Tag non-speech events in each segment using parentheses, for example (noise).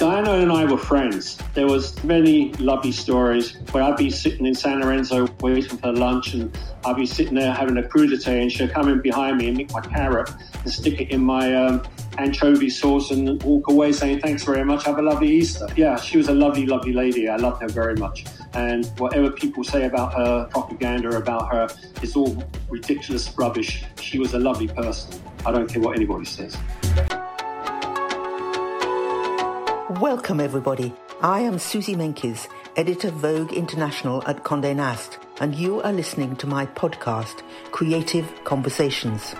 Diana and I were friends. There was many lovely stories where I'd be sitting in San Lorenzo waiting for lunch and I'd be sitting there having a crudité and she'd come in behind me and nick my carrot and stick it in my um, anchovy sauce and walk away saying, thanks very much, have a lovely Easter. Yeah, she was a lovely, lovely lady. I loved her very much. And whatever people say about her, propaganda about her, it's all ridiculous rubbish. She was a lovely person. I don't care what anybody says. Welcome, everybody. I am Suzy Menkes, editor Vogue International at Condé Nast, and you are listening to my podcast, Creative Conversations.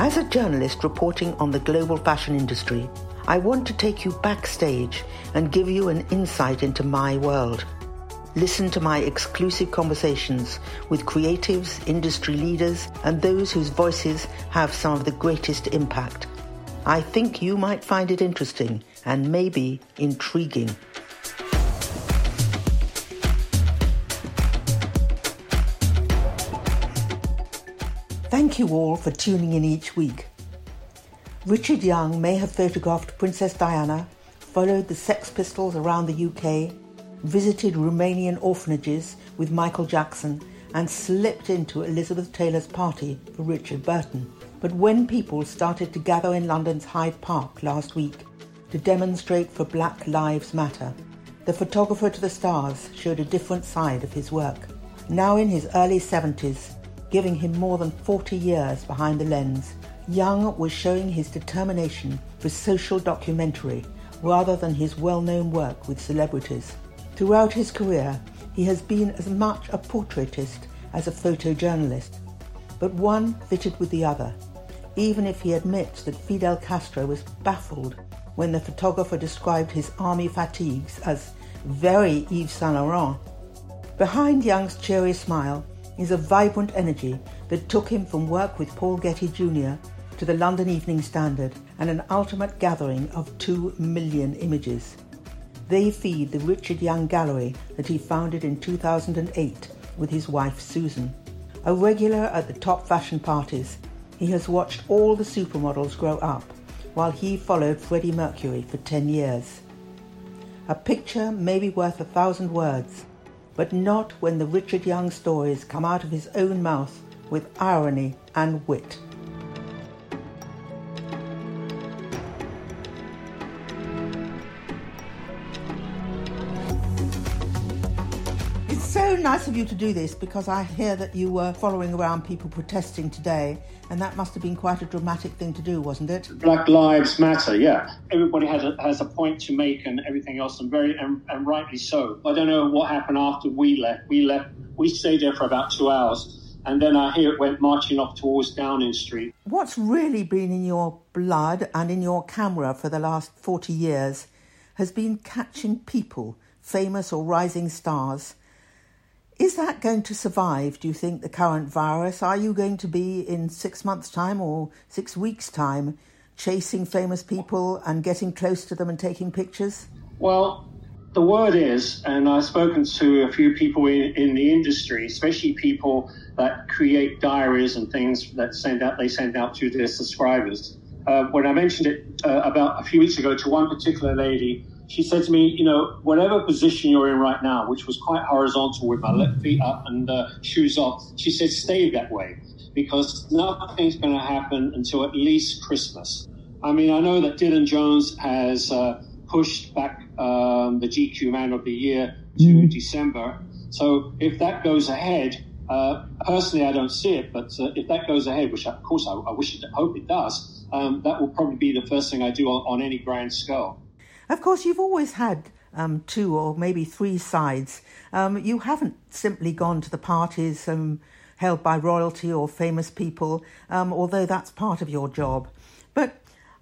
As a journalist reporting on the global fashion industry, I want to take you backstage and give you an insight into my world. Listen to my exclusive conversations with creatives, industry leaders, and those whose voices have some of the greatest impact. I think you might find it interesting and maybe intriguing. Thank you all for tuning in each week. Richard Young may have photographed Princess Diana, followed the Sex Pistols around the UK, visited Romanian orphanages with Michael Jackson, and slipped into Elizabeth Taylor's party for Richard Burton. But when people started to gather in London's Hyde Park last week to demonstrate for Black Lives Matter, the photographer to the stars showed a different side of his work. Now in his early 70s, giving him more than 40 years behind the lens, Young was showing his determination for social documentary rather than his well known work with celebrities. Throughout his career, he has been as much a portraitist as a photojournalist, but one fitted with the other, even if he admits that Fidel Castro was baffled when the photographer described his army fatigues as very Yves Saint Laurent. Behind Young's cheery smile is a vibrant energy that took him from work with Paul Getty Jr. to the London Evening Standard and an ultimate gathering of two million images. They feed the Richard Young Gallery that he founded in 2008 with his wife Susan. A regular at the top fashion parties, he has watched all the supermodels grow up while he followed Freddie Mercury for 10 years. A picture may be worth a thousand words, but not when the Richard Young stories come out of his own mouth with irony and wit. Nice of you to do this because I hear that you were following around people protesting today, and that must have been quite a dramatic thing to do, wasn't it? Black Lives Matter, yeah. Everybody has a, has a point to make and everything else, and very and, and rightly so. I don't know what happened after we left. We left. We stayed there for about two hours, and then I hear it went marching off towards Downing Street. What's really been in your blood and in your camera for the last forty years has been catching people, famous or rising stars is that going to survive, do you think, the current virus? Are you going to be in six months' time or six weeks' time chasing famous people and getting close to them and taking pictures? Well, the word is, and I've spoken to a few people in, in the industry, especially people that create diaries and things that send out they send out to their subscribers. Uh, when I mentioned it uh, about a few weeks ago to one particular lady she said to me, you know, whatever position you're in right now, which was quite horizontal with my left feet up and uh, shoes off, she said, stay that way because nothing's going to happen until at least Christmas. I mean, I know that Dylan Jones has uh, pushed back um, the GQ Man of the Year to mm. December. So if that goes ahead, uh, personally, I don't see it, but uh, if that goes ahead, which of course I, I wish it, hope it does, um, that will probably be the first thing I do on, on any grand scale. Of course, you've always had um, two or maybe three sides. Um, you haven't simply gone to the parties um, held by royalty or famous people, um, although that's part of your job. But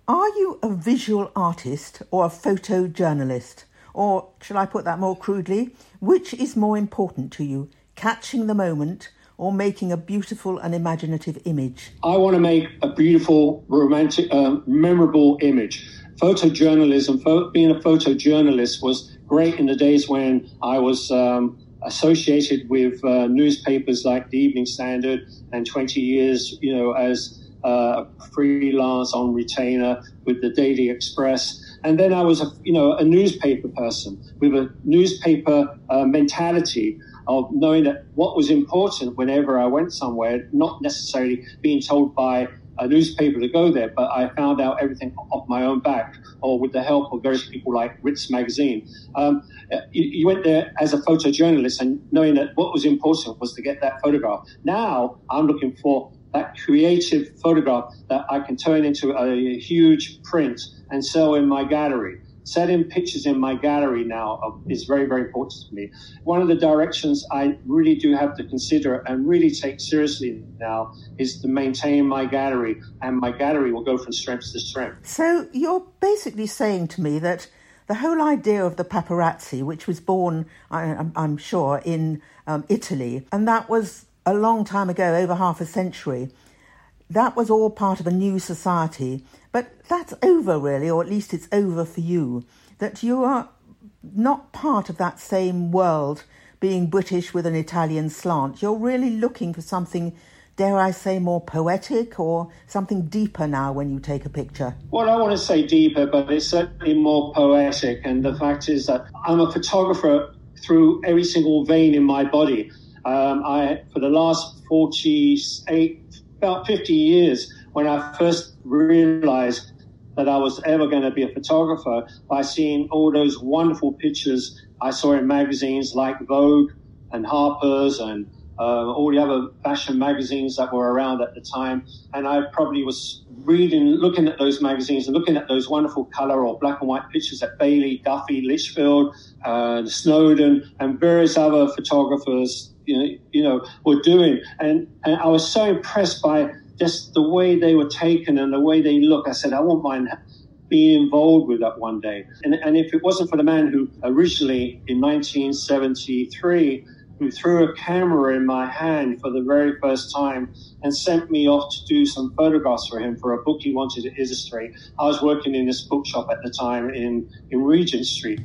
are you a visual artist or a photojournalist? Or, shall I put that more crudely, which is more important to you, catching the moment or making a beautiful and imaginative image? I want to make a beautiful, romantic, uh, memorable image photojournalism, being a photojournalist was great in the days when I was um, associated with uh, newspapers like the Evening Standard and 20 years, you know, as uh, freelance on retainer with the Daily Express. And then I was, a, you know, a newspaper person with a newspaper uh, mentality of knowing that what was important whenever I went somewhere, not necessarily being told by a newspaper to go there, but I found out everything off my own back or with the help of various people like Ritz Magazine. Um, you, you, went there as a photojournalist and knowing that what was important was to get that photograph. Now I'm looking for that creative photograph that I can turn into a huge print and sell in my gallery. Setting pictures in my gallery now is very, very important to me. One of the directions I really do have to consider and really take seriously now is to maintain my gallery, and my gallery will go from strength to strength. So you're basically saying to me that the whole idea of the paparazzi, which was born, I, am sure, in um, Italy, and that was a long time ago, over half a century, that was all part of a new society. But that's over, really, or at least it's over for you. That you are not part of that same world, being British with an Italian slant. You're really looking for something, dare I say, more poetic or something deeper now when you take a picture. Well, I want to say deeper, but it's certainly more poetic. And the fact is that I'm a photographer through every single vein in my body. Um, I, for the last 48, about 50 years, when I first realized that I was ever going to be a photographer by seeing all those wonderful pictures I saw in magazines like Vogue and Harper's and uh, all the other fashion magazines that were around at the time. And I probably was reading, looking at those magazines and looking at those wonderful color or black and white pictures that Bailey, Duffy, Lichfield, uh, Snowdon, and various other photographers, you know, you know, were doing. And, and I was so impressed by just the way they were taken and the way they look. I said, I won't mind being involved with that one day. And, and if it wasn't for the man who originally in 1973 who threw a camera in my hand for the very first time and sent me off to do some photographs for him for a book he wanted to illustrate. I was working in this bookshop at the time in, in Regent Street.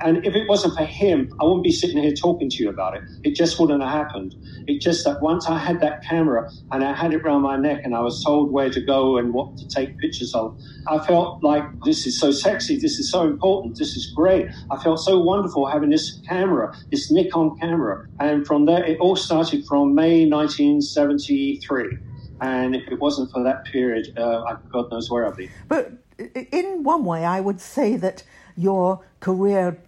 And if it wasn't for him, I wouldn't be sitting here talking to you about it. It just wouldn't have happened. It just that once I had that camera and I had it around my neck and I was told where to go and what to take pictures of, I felt like this is so sexy. This is so important. This is great. I felt so wonderful having this camera, this Nikon camera. And from there, it all started from May 1973. And if it wasn't for that period, uh, God knows where I'd be. But in one way, I would say that your career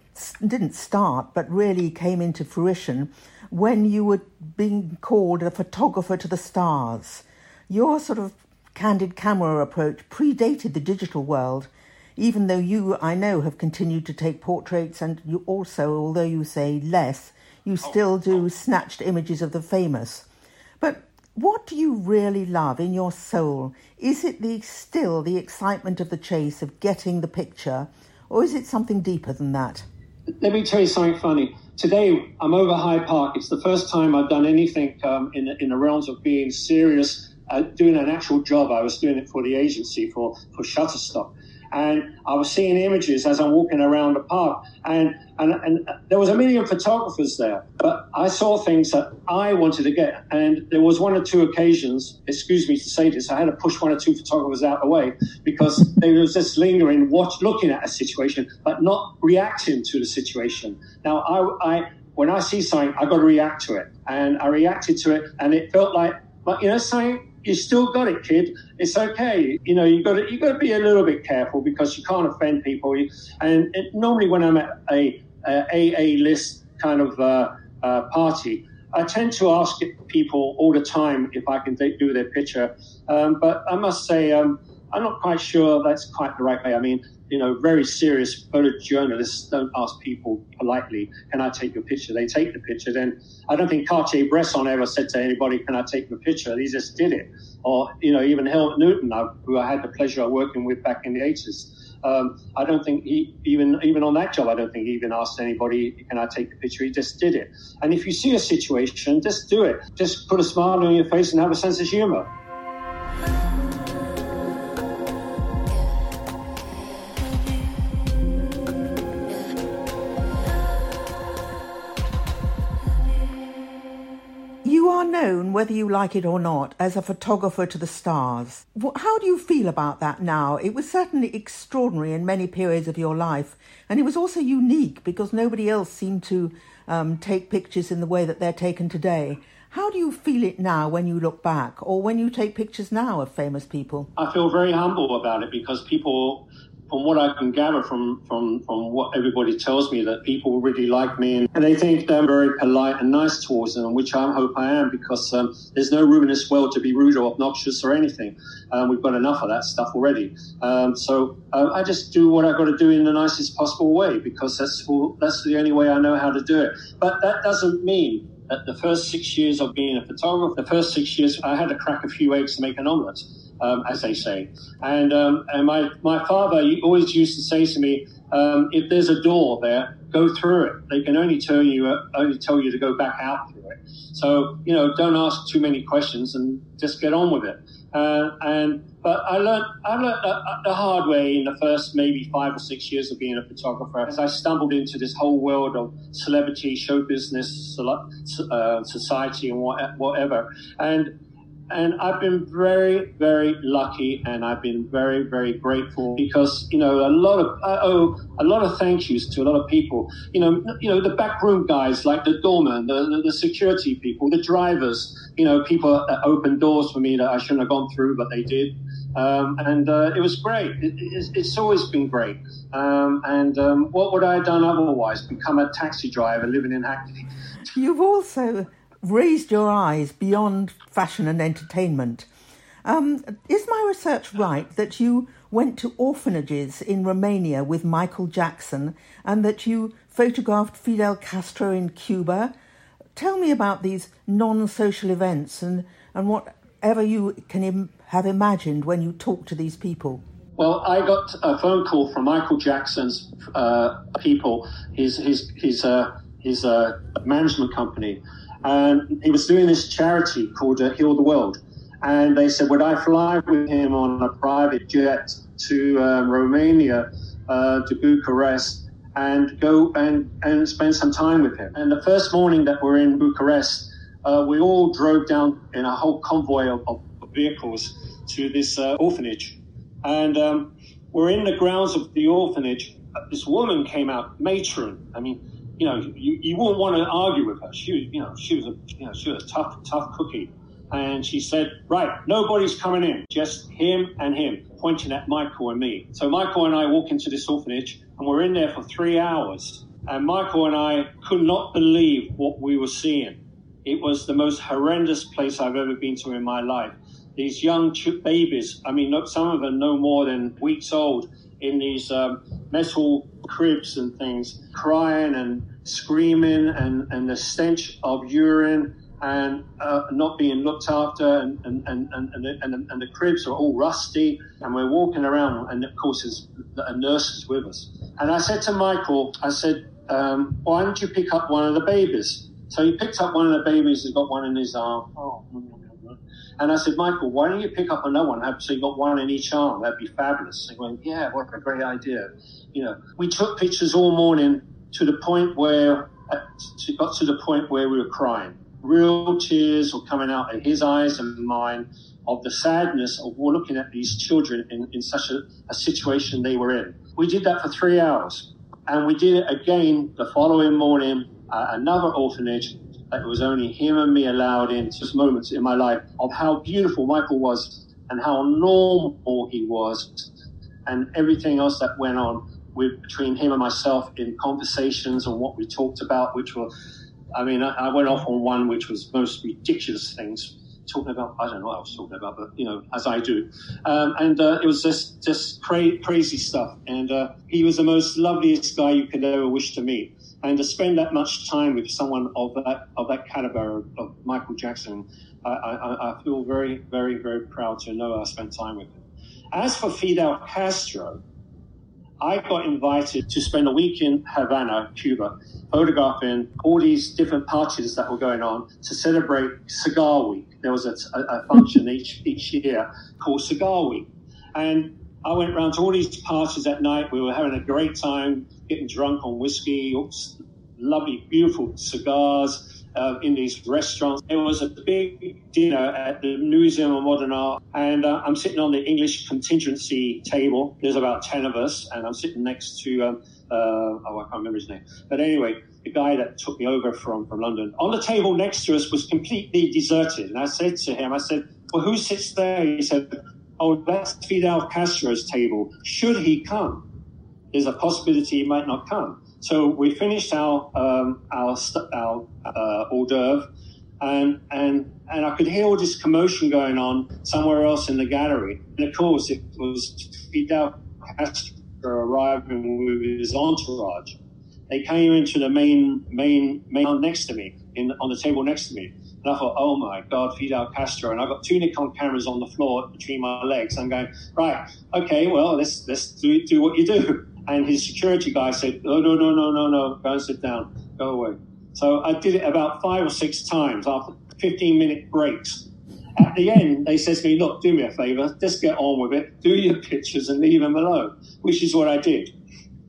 didn't start, but really came into fruition when you were being called a photographer to the stars. Your sort of candid camera approach predated the digital world, even though you, I know, have continued to take portraits and you also, although you say less, you oh. still do snatched images of the famous. But what do you really love in your soul? Is it the still the excitement of the chase of getting the picture, or is it something deeper than that? Let me tell you something funny. Today, I'm over Hyde Park. It's the first time I've done anything um, in, in the realms of being serious, uh, doing an actual job. I was doing it for the agency for, for Shutterstock and I was seeing images as I'm walking around the park, and, and and there was a million photographers there, but I saw things that I wanted to get, and there was one or two occasions. Excuse me to say this, I had to push one or two photographers out of the way because they were just lingering, watch, looking at a situation, but not reacting to the situation. Now, I, I when I see something, I got to react to it, and I reacted to it, and it felt like, but you know, something you still got it, kid. It's okay. You know, you got to you got to be a little bit careful because you can't offend people. And it, normally, when I'm at a, a AA list kind of uh, uh, party, I tend to ask people all the time if I can do their picture. Um, but I must say, um, I'm not quite sure that's quite the right way. I mean, you know, very serious photojournalists don't ask people politely, can I take your picture? They take the picture. Then I don't think Cartier-Bresson ever said to anybody, can I take your picture? He just did it. Or, you know, even Helmut Newton, who I had the pleasure of working with back in the 80s. Um, I don't think he even even on that job. I don't think he even asked anybody, "Can I take the picture?" He just did it. And if you see a situation, just do it. Just put a smile on your face and have a sense of humor. Known, whether you like it or not, as a photographer to the stars. How do you feel about that now? It was certainly extraordinary in many periods of your life, and it was also unique because nobody else seemed to um, take pictures in the way that they're taken today. How do you feel it now when you look back, or when you take pictures now of famous people? I feel very humble about it because people from what I can gather from, from, from what everybody tells me, that people really like me and they think I'm very polite and nice towards them, which I hope I am because um, there's no room in this world to be rude or obnoxious or anything. Um, we've got enough of that stuff already. Um, so uh, I just do what I've got to do in the nicest possible way because that's, that's the only way I know how to do it. But that doesn't mean that the first six years of being a photographer, the first six years I had to crack a few eggs to make an omelette um, as they say. And, um, and my, my father always used to say to me, um, if there's a door there, go through it. They can only tell you uh, only tell you to go back out through it. So you know, don't ask too many questions and just get on with it. Uh, and but I learned I learned the, hard way in the first maybe five or six years of being a photographer as I stumbled into this whole world of celebrity, show business, uh, society, and whatever. And and I've been very, very lucky, and I've been very, very grateful because you know a lot of I owe a lot of thank yous to a lot of people. You know, you know the backroom guys like the doorman, the, the, the security people, the drivers. You know, people that opened doors for me that I shouldn't have gone through, but they did. Um, and uh, it was great. It, it's, it's, always been great. Um, and um, what would I have done otherwise? Become a taxi driver living in Hackney. You've also raised your eyes beyond fashion and entertainment. Um, is my research right that you went to orphanages in Romania with Michael Jackson and that you photographed Fidel Castro in Cuba? Tell me about these non social events and, and whatever you can Im- have imagined when you talk to these people. Well, I got a phone call from Michael Jackson's uh, people, his, his, his, uh, his uh, management company, and he was doing this charity called uh, Heal the World. And they said, would I fly with him on a private jet to um, Romania, uh, to Bucharest, and go and, and spend some time with him? And the first morning that we're in Bucharest, uh, we all drove down in a whole convoy of, of vehicles to this uh, orphanage. And um, we're in the grounds of the orphanage. This woman came out, matron. I mean, you know, you, you wouldn't want to argue with her. She was, you know, she was a, you know, she was a tough, tough cookie. And she said, right, nobody's coming in, just him and him, pointing at Michael and me. So Michael and I walk into this orphanage and we're in there for three hours. And Michael and I could not believe what we were seeing. It was the most horrendous place I've ever been to in my life. These young babies, I mean, some of them no more than weeks old, in these um, metal cribs and things, crying and screaming, and, and the stench of urine and uh, not being looked after, and, and, and, and, the, and, and the cribs are all rusty, and we're walking around, and of course, there's a nurse is with us. And I said to Michael, I said, um, why don't you pick up one of the babies? So he picked up one of the babies and got one in his arm. Oh, and I said, Michael, why don't you pick up another one? So you got one in each arm. That'd be fabulous. He went, yeah, what a great idea. You know, we took pictures all morning to the point where, it got to the point where we were crying. Real tears were coming out of his eyes and mine of the sadness of looking at these children in, in such a, a situation they were in. We did that for three hours. And we did it again the following morning at another orphanage it was only him and me allowed in just moments in my life of how beautiful Michael was and how normal he was and everything else that went on with between him and myself in conversations and what we talked about, which were, I mean, I, I went off on one which was most ridiculous things, talking about, I don't know what I was talking about, but, you know, as I do. Um, and uh, it was just, just cra- crazy stuff. And uh, he was the most loveliest guy you could ever wish to meet and to spend that much time with someone of that of that caliber of, Michael Jackson, I, I, I, feel very, very, very proud to know I spent time with him. As for Fidel Castro, I got invited to spend a week in Havana, Cuba, photographing all these different parties that were going on to celebrate Cigar Week. There was a, a, function each each year called Cigar Week, and I went around to all these parties at night. We were having a great time, getting drunk on whiskey, lovely, beautiful cigars, uh, in these restaurants. It was a big dinner at the Museum of Modern Art, and uh, I'm sitting on the English contingency table. There's about 10 of us, and I'm sitting next to, um, uh, oh, I can't remember his name. But anyway, the guy that took me over from, from London. On the table next to us was completely deserted. And I said to him, I said, well, who sits there? He said, oh, that's Fidel Castro's table. Should he come? There's a possibility he might not come. So we finished our um, our, our uh, hors d'oeuvre, and and and I could hear all this commotion going on somewhere else in the gallery. And of course, it was Fidel Castro arriving with his entourage. They came into the main main main next to me, in on the table next to me. And I thought, oh my God, Fidel Castro. And I've got two Nikon cameras on the floor between my legs. I'm going, right, okay, well, let's let's do do what you do. And his security guy said, no, no, no, no, no, no, go and sit down, go away. So I did it about five or six times after 15 minute breaks. At the end, they said to me, look, do me a favor, just get on with it, do your pictures and leave them alone, which is what I did.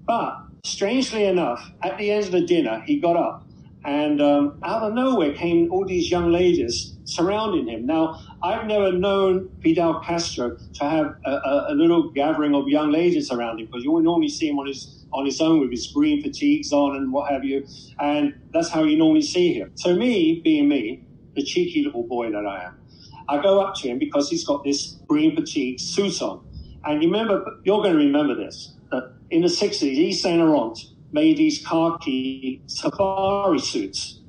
But strangely enough, at the end of the dinner, he got up and um, out of nowhere came all these young ladies surrounding him. Now, I've never known Fidel Castro to have a, a, a little gathering of young ladies around him because you would normally see him on his on his own with his green fatigues on and what have you, and that's how you normally see him. So me, being me, the cheeky little boy that I am, I go up to him because he's got this green fatigue suit on, and you remember, you're going to remember this that in the 60s, Yves Saint Laurent made these khaki safari suits,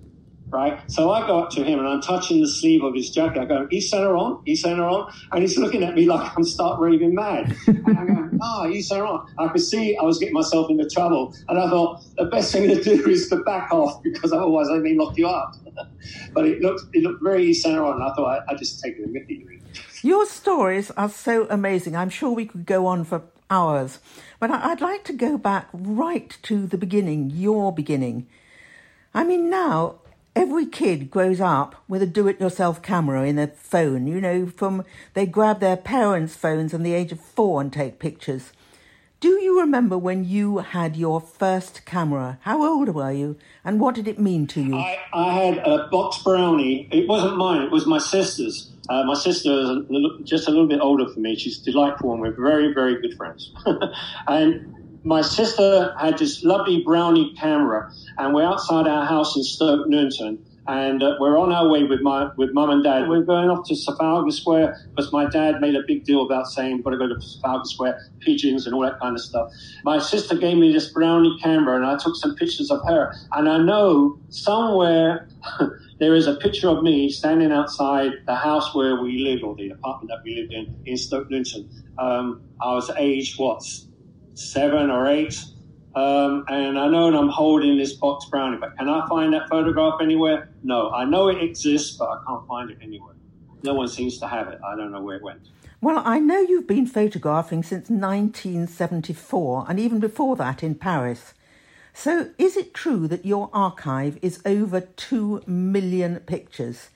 right? So I go up to him and I'm touching the sleeve of his jacket. I go, Yves Saint Laurent, Yves Saint Laurent. And he's looking at me like I'm start raving mad. (laughs) and I go, ah, oh, Saint Laurent. I could see I was getting myself into trouble. And I thought, the best thing to do (laughs) is to back off because otherwise I may lock you up. (laughs) but it looked, it looked very Saint Laurent. And I thought I, I just take it immediately. Your stories are so amazing. I'm sure we could go on for hours. But I'd like to go back right to the beginning, your beginning. I mean, now every kid grows up with a do it yourself camera in their phone. You know, from they grab their parents' phones at the age of four and take pictures. Do you remember when you had your first camera? How old were you, and what did it mean to you? I, I had a box brownie. It wasn't mine; it was my sister's. Uh, my sister is a little, just a little bit older for me. She's delightful, and we're very, very good friends. (laughs) and my sister had this lovely brownie camera, and we're outside our house in Stoke Newington and uh, we're on our way with my with mum and dad. We're going off to Trafalgar Square because my dad made a big deal about saying we've got to go to Trafalgar Square, pigeons and all that kind of stuff. My sister gave me this brownie camera, and I took some pictures of her. And I know somewhere (laughs) there is a picture of me standing outside the house where we live, or the apartment that we lived in in Stoke Newington. Um, I was aged what seven or eight um, and I know and I'm holding this box brownie, but can I find that photograph anywhere? No, I know it exists, but I can't find it anywhere. No one seems to have it. I don't know where it went. Well, I know you've been photographing since 1974, and even before that in Paris. So, is it true that your archive is over 2 million pictures?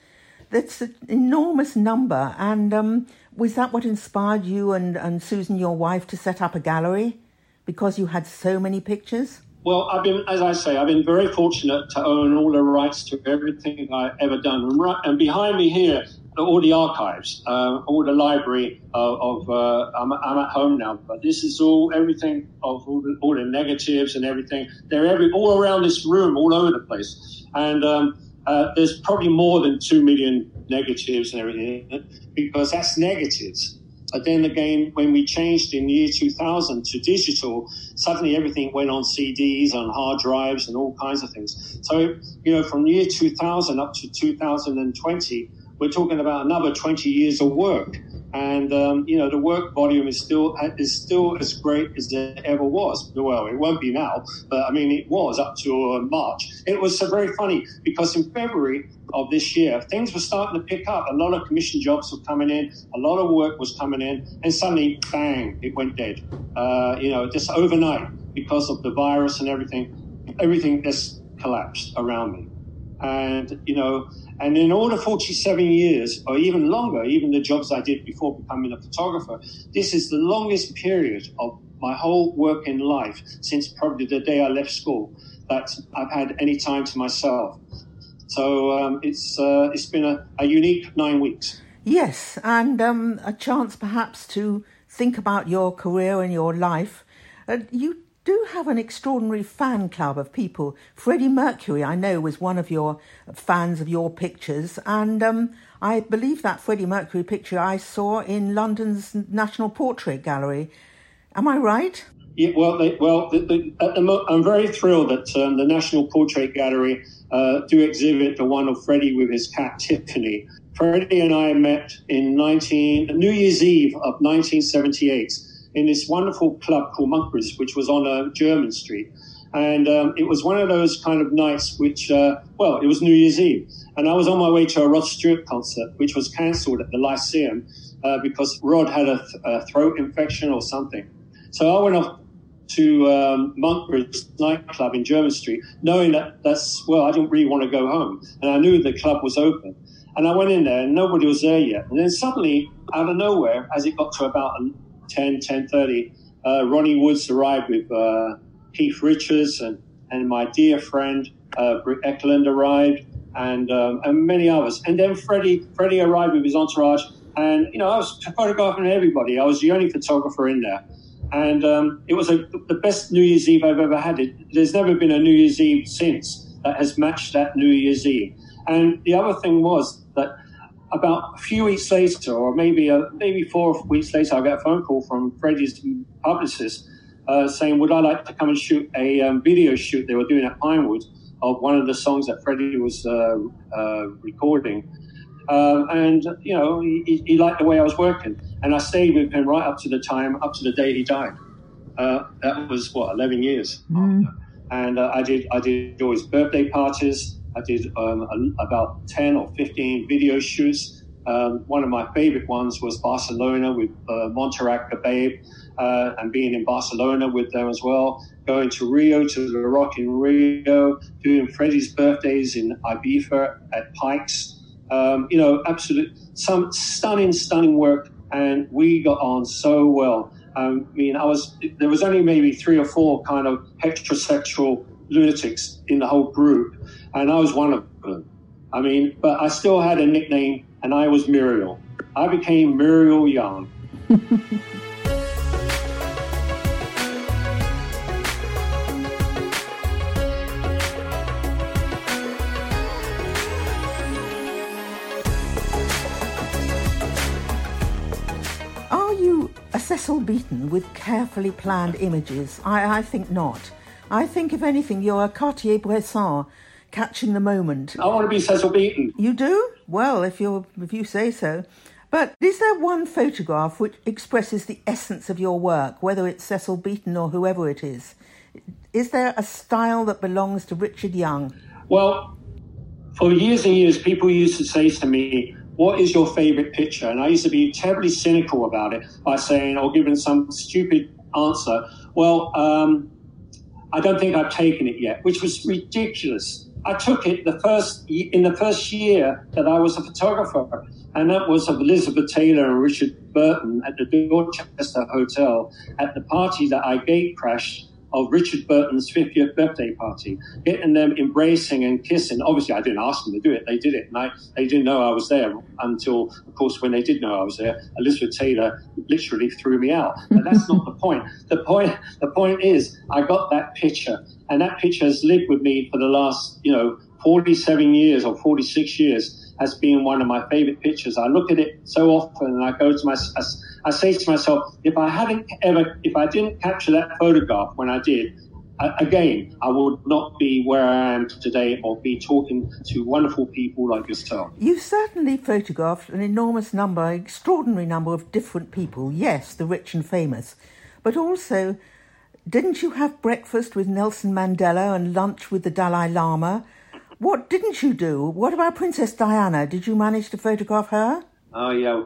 That's an enormous number. And um, was that what inspired you and, and Susan, your wife, to set up a gallery? Because you had so many pictures? Well, I've been, as I say, I've been very fortunate to own all the rights to everything I've ever done. And, right, and behind me here, all the archives, uh, all the library of, of uh, I'm, I'm, at home now, but this is all everything of all the, all the negatives and everything. They're every all around this room, all over the place, and um, uh, there's probably more than two million negatives and everything because that's negatives. But then again, when we changed in year 2000 to digital, suddenly everything went on CDs, on hard drives, and all kinds of things. So, you know, from year 2000 up to 2020, we're talking about another 20 years of work. And um, you know the work volume is still is still as great as it ever was. Well, it won't be now, but I mean it was up to uh, March. It was so very funny because in February of this year, things were starting to pick up. A lot of commission jobs were coming in, a lot of work was coming in, and suddenly, bang, it went dead. Uh, you know, just overnight because of the virus and everything. Everything just collapsed around me, and you know and in all the 47 years, or even longer, even the jobs I did before becoming a photographer, this is the longest period of my whole work in life since probably the day I left school that I've had any time to myself. So um, it's uh, it's been a, a, unique nine weeks. Yes, and um, a chance perhaps to think about your career and your life. Uh, you do have an extraordinary fan club of people. Freddie Mercury, I know, was one of your fans of your pictures, and um, I believe that Freddie Mercury picture I saw in London's National Portrait Gallery. Am I right? Yeah, well, they, well, the, the, the, I'm very thrilled that um, the National Portrait Gallery uh, do exhibit the one of Freddie with his cat Tiffany. Freddie and I met in 19 New Year's Eve of 1978 in this wonderful club called Monkberry's, which was on uh, Jermyn Street. And um, it was one of those kind of nights which, uh, well, it was New Year's Eve. And I was on my way to a Rod Stewart concert, which was cancelled at the Lyceum uh, because Rod had a, th- a, throat infection or something. So I went off to um, Monkberry's nightclub in Jermyn Street, knowing that that's, well, I didn't really want to go home. And I knew the club was open. And I went in there and nobody was there yet. And then suddenly, out of nowhere, as it got to about 10, 10.30, uh, Ronnie Woods arrived with uh, Keith Richards and, and my dear friend uh, Britt Ekland arrived and, um, and many others. And then Freddie, Freddie arrived with his entourage. And, you know, I was photographing everybody. I was the only photographer in there. And um, it was a, the best New Year's Eve I've ever had. It, there's never been a New Year's Eve since that has matched that New Year's Eve. And the other thing was that about a few weeks later, or maybe a, maybe four weeks later, I got a phone call from Freddie's publicist uh, saying, "Would I like to come and shoot a um, video shoot they were doing at Pinewood of one of the songs that Freddie was uh, uh, recording?" Um, and you know, he, he, liked the way I was working, and I stayed with him right up to the time, up to the day he died. Uh, that was what eleven years, mm. and uh, I did I did all his birthday parties. I did um, a, about 10 or 15 video shoots. Um, one of my favorite ones was Barcelona with uh, Montserrat Caballé uh, and being in Barcelona with them as well. Going to Rio, to the Rock in Rio, doing Freddie's birthdays in Ibiza at Pikes. Um, you know, absolute, some stunning, stunning work. And we got on so well. Um, I mean, I was, there was only maybe three or four kind of heterosexual lunatics in the whole group and I was one of them. I mean, but I still had a nickname, and I was Muriel. I became Muriel Young. Are you a Cecil Beaton with carefully planned images? I, I think not. I think, if anything, you're a Cartier-Bresson catching the moment. I want to be Cecil Beaton. You do? Well, if you if you say so. But is there one photograph which expresses the essence of your work, whether it's Cecil Beaton or whoever it is? Is there a style that belongs to Richard Young? Well, for years and years, people used to say to me, What is your favorite picture? And I used to be terribly cynical about it by saying, or giving some stupid answer, Well, um, I don't think I've taken it yet, which was ridiculous. I took it the first in the first year that I was a photographer, and that was of Elizabeth Taylor and Richard Burton at the Dorchester Hotel at the party that I gate crashed of Richard Burton's 50th birthday party, getting them embracing and kissing. Obviously, I didn't ask them to do it; they did it, and I, they didn't know I was there until, of course, when they did know I was there, Elizabeth Taylor literally threw me out. But that's not the (laughs) point. The point, the point is, I got that picture, and that picture has lived with me for the last, you know, 47 years or 46 years as being one of my favorite pictures. I look at it so often, and I go to my, I, I say to myself, if I hadn't ever, if I didn't capture that photograph when I did, again, I would not be where I am today or be talking to wonderful people like yourself. You've certainly photographed an enormous number, extraordinary number of different people. Yes, the rich and famous, but also. Didn't you have breakfast with Nelson Mandela and lunch with the Dalai Lama? What didn't you do? What about Princess Diana? Did you manage to photograph her? Oh, yeah.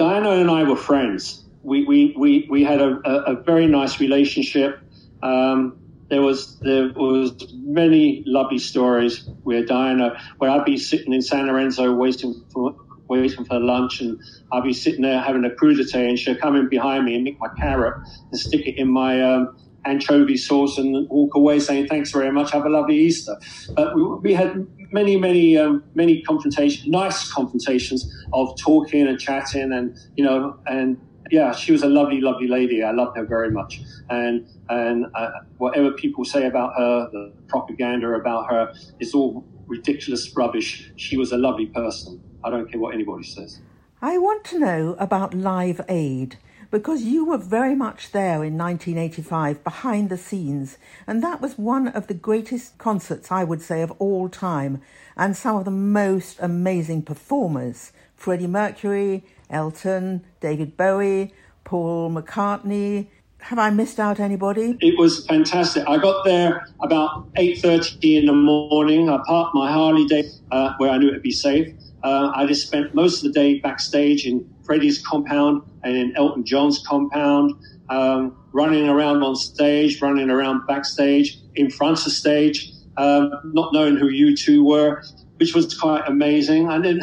Diana and I were friends. We, we, we, we had a, a, a very nice relationship. Um, there was there was many lovely stories where Diana, where I'd be sitting in San Lorenzo waiting for waiting for lunch, and I'd be sitting there having a crudité, and she'd come in behind me and nick my carrot and stick it in my um, anchovy sauce and walk away saying thanks very much, have a lovely Easter. But we, we had many, many, um, many confrontations, nice confrontations of talking and chatting, and you know, and yeah, she was a lovely, lovely lady. I loved her very much, and and uh, whatever people say about her, the propaganda about her, is all ridiculous rubbish. She was a lovely person. I don't care what anybody says. I want to know about Live Aid because you were very much there in 1985 behind the scenes, and that was one of the greatest concerts, I would say, of all time, and some of the most amazing performers Freddie Mercury, Elton, David Bowie, Paul McCartney. Have I missed out anybody? It was fantastic. I got there about 8.30 in the morning. I parked my Harley day uh, where I knew it would be safe. Uh, I just spent most of the day backstage in Freddie's compound and in Elton John's compound, um, running around on stage, running around backstage, in front of stage, um, not knowing who U2 were, which was quite amazing. And then,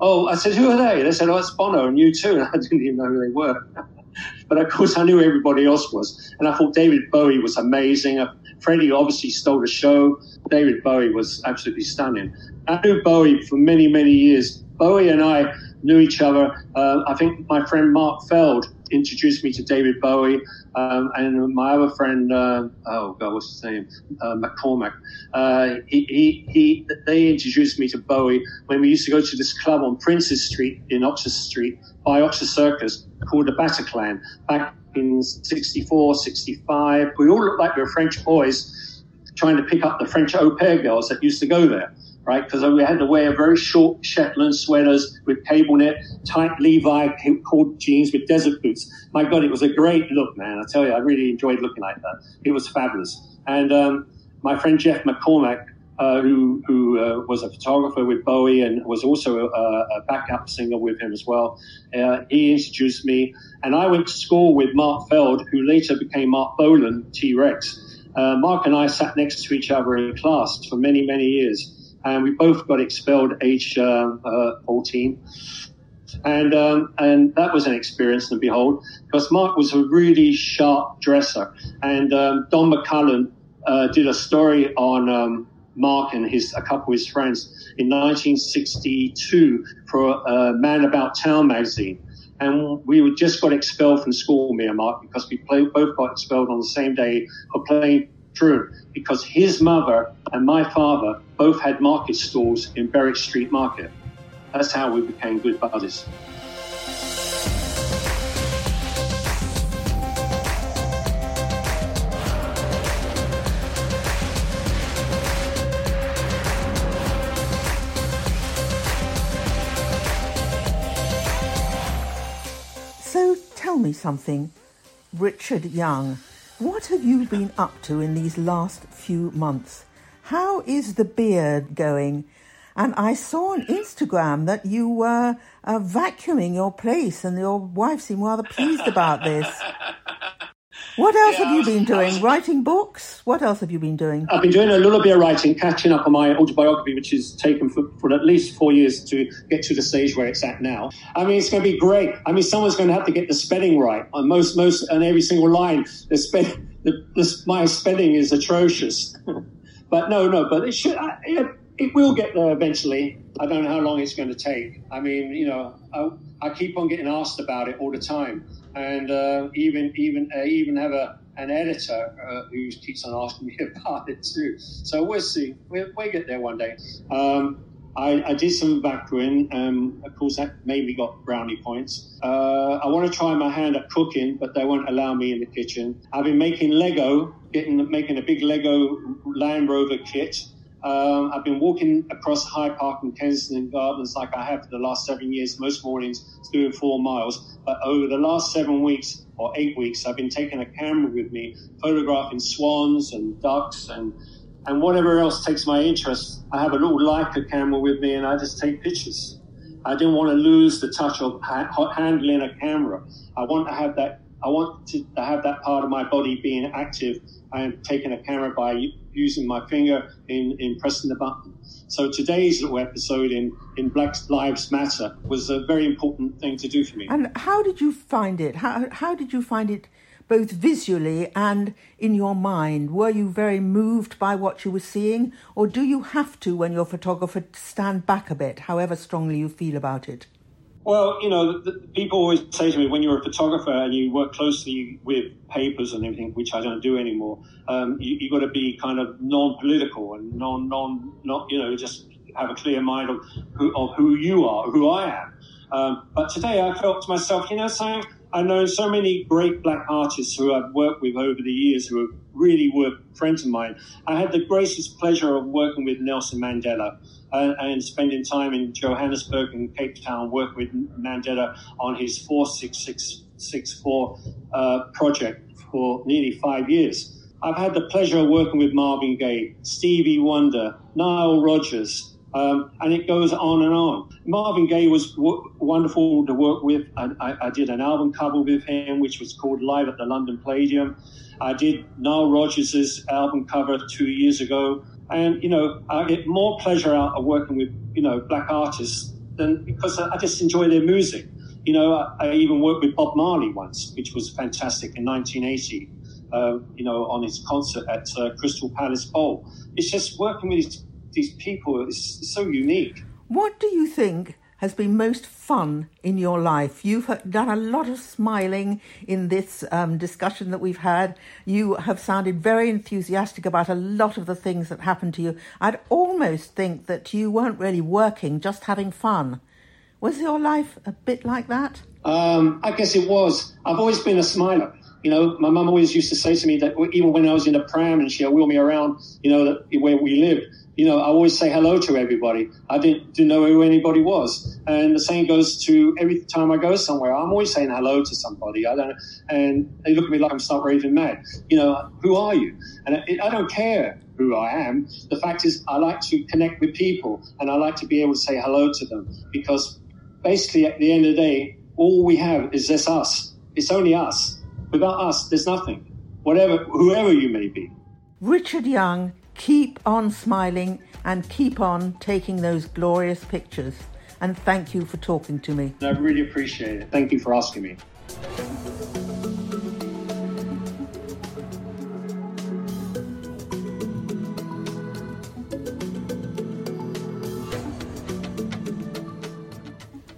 oh, I said, who are they? They said, oh, it's Bono and U2 And (laughs) I didn't even know who they were. (laughs) but of course, I knew everybody else was. And I thought David Bowie was amazing. Uh, Freddie obviously stole the show. David Bowie was absolutely stunning. I knew Bowie for many, many years. Bowie and I knew each other. Uh, I think my friend Mark Feld introduced me to David Bowie, um, and my other friend, uh, oh God, what's his name, uh, MacCormack. Uh, he, he, he, they introduced me to Bowie when we used to go to this club on Princes Street in Oxford Street by Oxford Circus called the Bataclan back in 64, 65. We all looked like we were French boys trying to pick up the French au pair girls that used to go there right? Because we had to wear very short Shetland sweaters with cable knit, tight Levi cord jeans with desert boots. My God, it was a great look, man. I tell you, I really enjoyed looking like that. It was fabulous. And um, my friend Geoff MacCormack, uh, who who uh, was a photographer with Bowie and was also a, a backup singer with him as well. Uh, he introduced me, and I went to school with Mark Feld, who later became Marc Bolan T Rex. Uh, Mark and I sat next to each other in class for many many years and we both got expelled age uh, uh, 14. And um, and that was an experience to behold because Mark was a really sharp dresser, and um, Don McCullin uh, did a story on um, Mark and his a couple of his friends in 1962 for uh, Man About Town magazine, and we just got expelled from school, me and Mark, because we play, both got expelled on the same day for playing truant because his mother and my father both had market stalls in Berwick Street Market. That's how we became good buddies. So tell me something, Richard Young. What have you been up to in these last few months? How is the beard going? And I saw on Instagram that you were uh, vacuuming your place, and your wife seemed rather pleased about this. (laughs) What else yeah, have you been doing? Writing books? What else have you been doing? I've been doing a little bit of writing, catching up on my autobiography, which has taken for, for at least four years to get to the stage where it's at now. I mean, it's going to be great. I mean, someone's going to have to get the spelling right on most, most, on every single line. The spell, the, the, my spelling is atrocious. (laughs) but no, no, but it should, I, it, it will get there eventually. I don't know how long it's going to take. I mean, you know, I, I keep on getting asked about it all the time and uh, even even uh, even have a an editor uh, who keeps on asking me (laughs) about it too. So we'll see. We'll, we'll get there one day. Um, I, I, did some vacuuming. Um, of course, that me got brownie points. Uh, I want to try my hand at cooking, but they won't allow me in the kitchen. I've been making Lego, getting making a big Lego Land Rover kit. Um, I've been walking across Hyde Park and Kensington Gardens like I have for the last seven years, most mornings, doing four miles. But over the last seven weeks or eight weeks, I've been taking a camera with me, photographing swans and ducks and and whatever else takes my interest. I have a little Leica camera with me, and I just take pictures. I didn't want to lose the touch of ha- handling a camera. I want to have that. I want to, have that part of my body being active and taking a camera by using my finger in, in pressing the button. So today's little episode in, in Black Lives Matter was a very important thing to do for me. And how did you find it? How, how did you find it both visually and in your mind? Were you very moved by what you were seeing, or do you have to, when you're a photographer, stand back a bit, however strongly you feel about it? Well, you know, the, the people always say to me, when you're a photographer and you work closely with papers and everything, which I don't do anymore, um, you, you got to be kind of non-political and non, non, not, you know, just have a clear mind of who, of who you are, who I am. Um, but today I felt to myself, you know, saying I know so many great black artists who I've worked with over the years who have really were friends of mine. I had the gracious pleasure of working with Nelson Mandela and spending time in Johannesburg and Cape Town working with Mandela on his 46664 uh, project for nearly five years. I've had the pleasure of working with Marvin Gaye, Stevie Wonder, Nile Rodgers, um, and it goes on and on. Marvin Gaye was w- wonderful to work with. I, I, I, did an album cover with him, which was called Live at the London Palladium. I did Nile Rodgers' album cover two years ago. And, you know, I get more pleasure out of working with, you know, black artists than because I just enjoy their music. You know, I, I even worked with Bob Marley once, which was fantastic in 1980. Uh, you know, on his concert at uh, Crystal Palace Bowl. It's just working with these these people is so unique. What do you think has been most fun in your life? You've done a lot of smiling in this um, discussion that we've had. You have sounded very enthusiastic about a lot of the things that happened to you. I'd almost think that you weren't really working, just having fun. Was your life a bit like that? Um, I guess it was. I've always been a smiler. You know, my mum always used to say to me that even when I was in a pram and she'd wheel me around, you know, where we lived, you know, I always say hello to everybody. I didn't, didn't know who anybody was. And the same goes to every time I go somewhere, I'm always saying hello to somebody. I don't, and they look at me like I'm start raving mad. You know, who are you? And I, I don't care who I am. The fact is, I like to connect with people and I like to be able to say hello to them because basically at the end of the day, all we have is just us. It's only us. Without us, there's nothing. Whatever, whoever you may be. Richard Young Keep on smiling and keep on taking those glorious pictures. And thank you for talking to me. I really appreciate it. Thank you for asking me.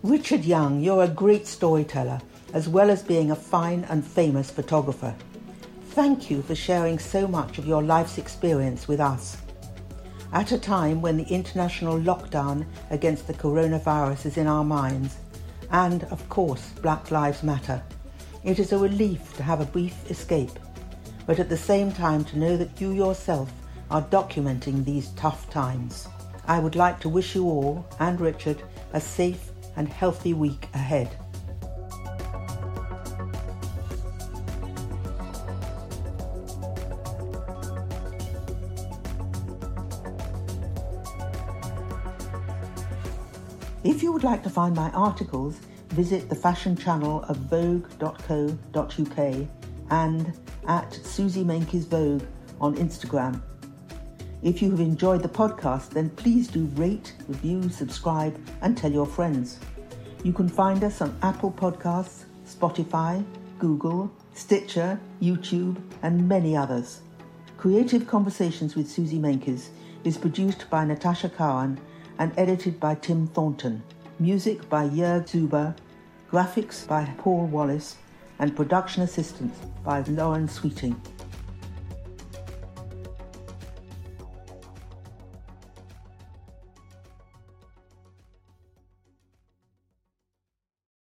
Richard Young, you're a great storyteller, as well as being a fine and famous photographer. Thank you for sharing so much of your life's experience with us. At a time when the international lockdown against the coronavirus is in our minds, and of course Black Lives Matter, it is a relief to have a brief escape, but at the same time to know that you yourself are documenting these tough times. I would like to wish you all, and Richard, a safe and healthy week ahead. You would like to find my articles, visit the fashion channel of vogue.co.uk and at Suzy Menkes Vogue on Instagram. If you have enjoyed the podcast, then please do rate, review, subscribe, and tell your friends. You can find us on Apple Podcasts, Spotify, Google, Stitcher, YouTube, and many others. Creative Conversations with Suzy Menkes is produced by Natasha Cowan and edited by Tim Thornton. Music by Jörg Zuber, graphics by Paul Wallace, and production assistance by Lauren Sweeting.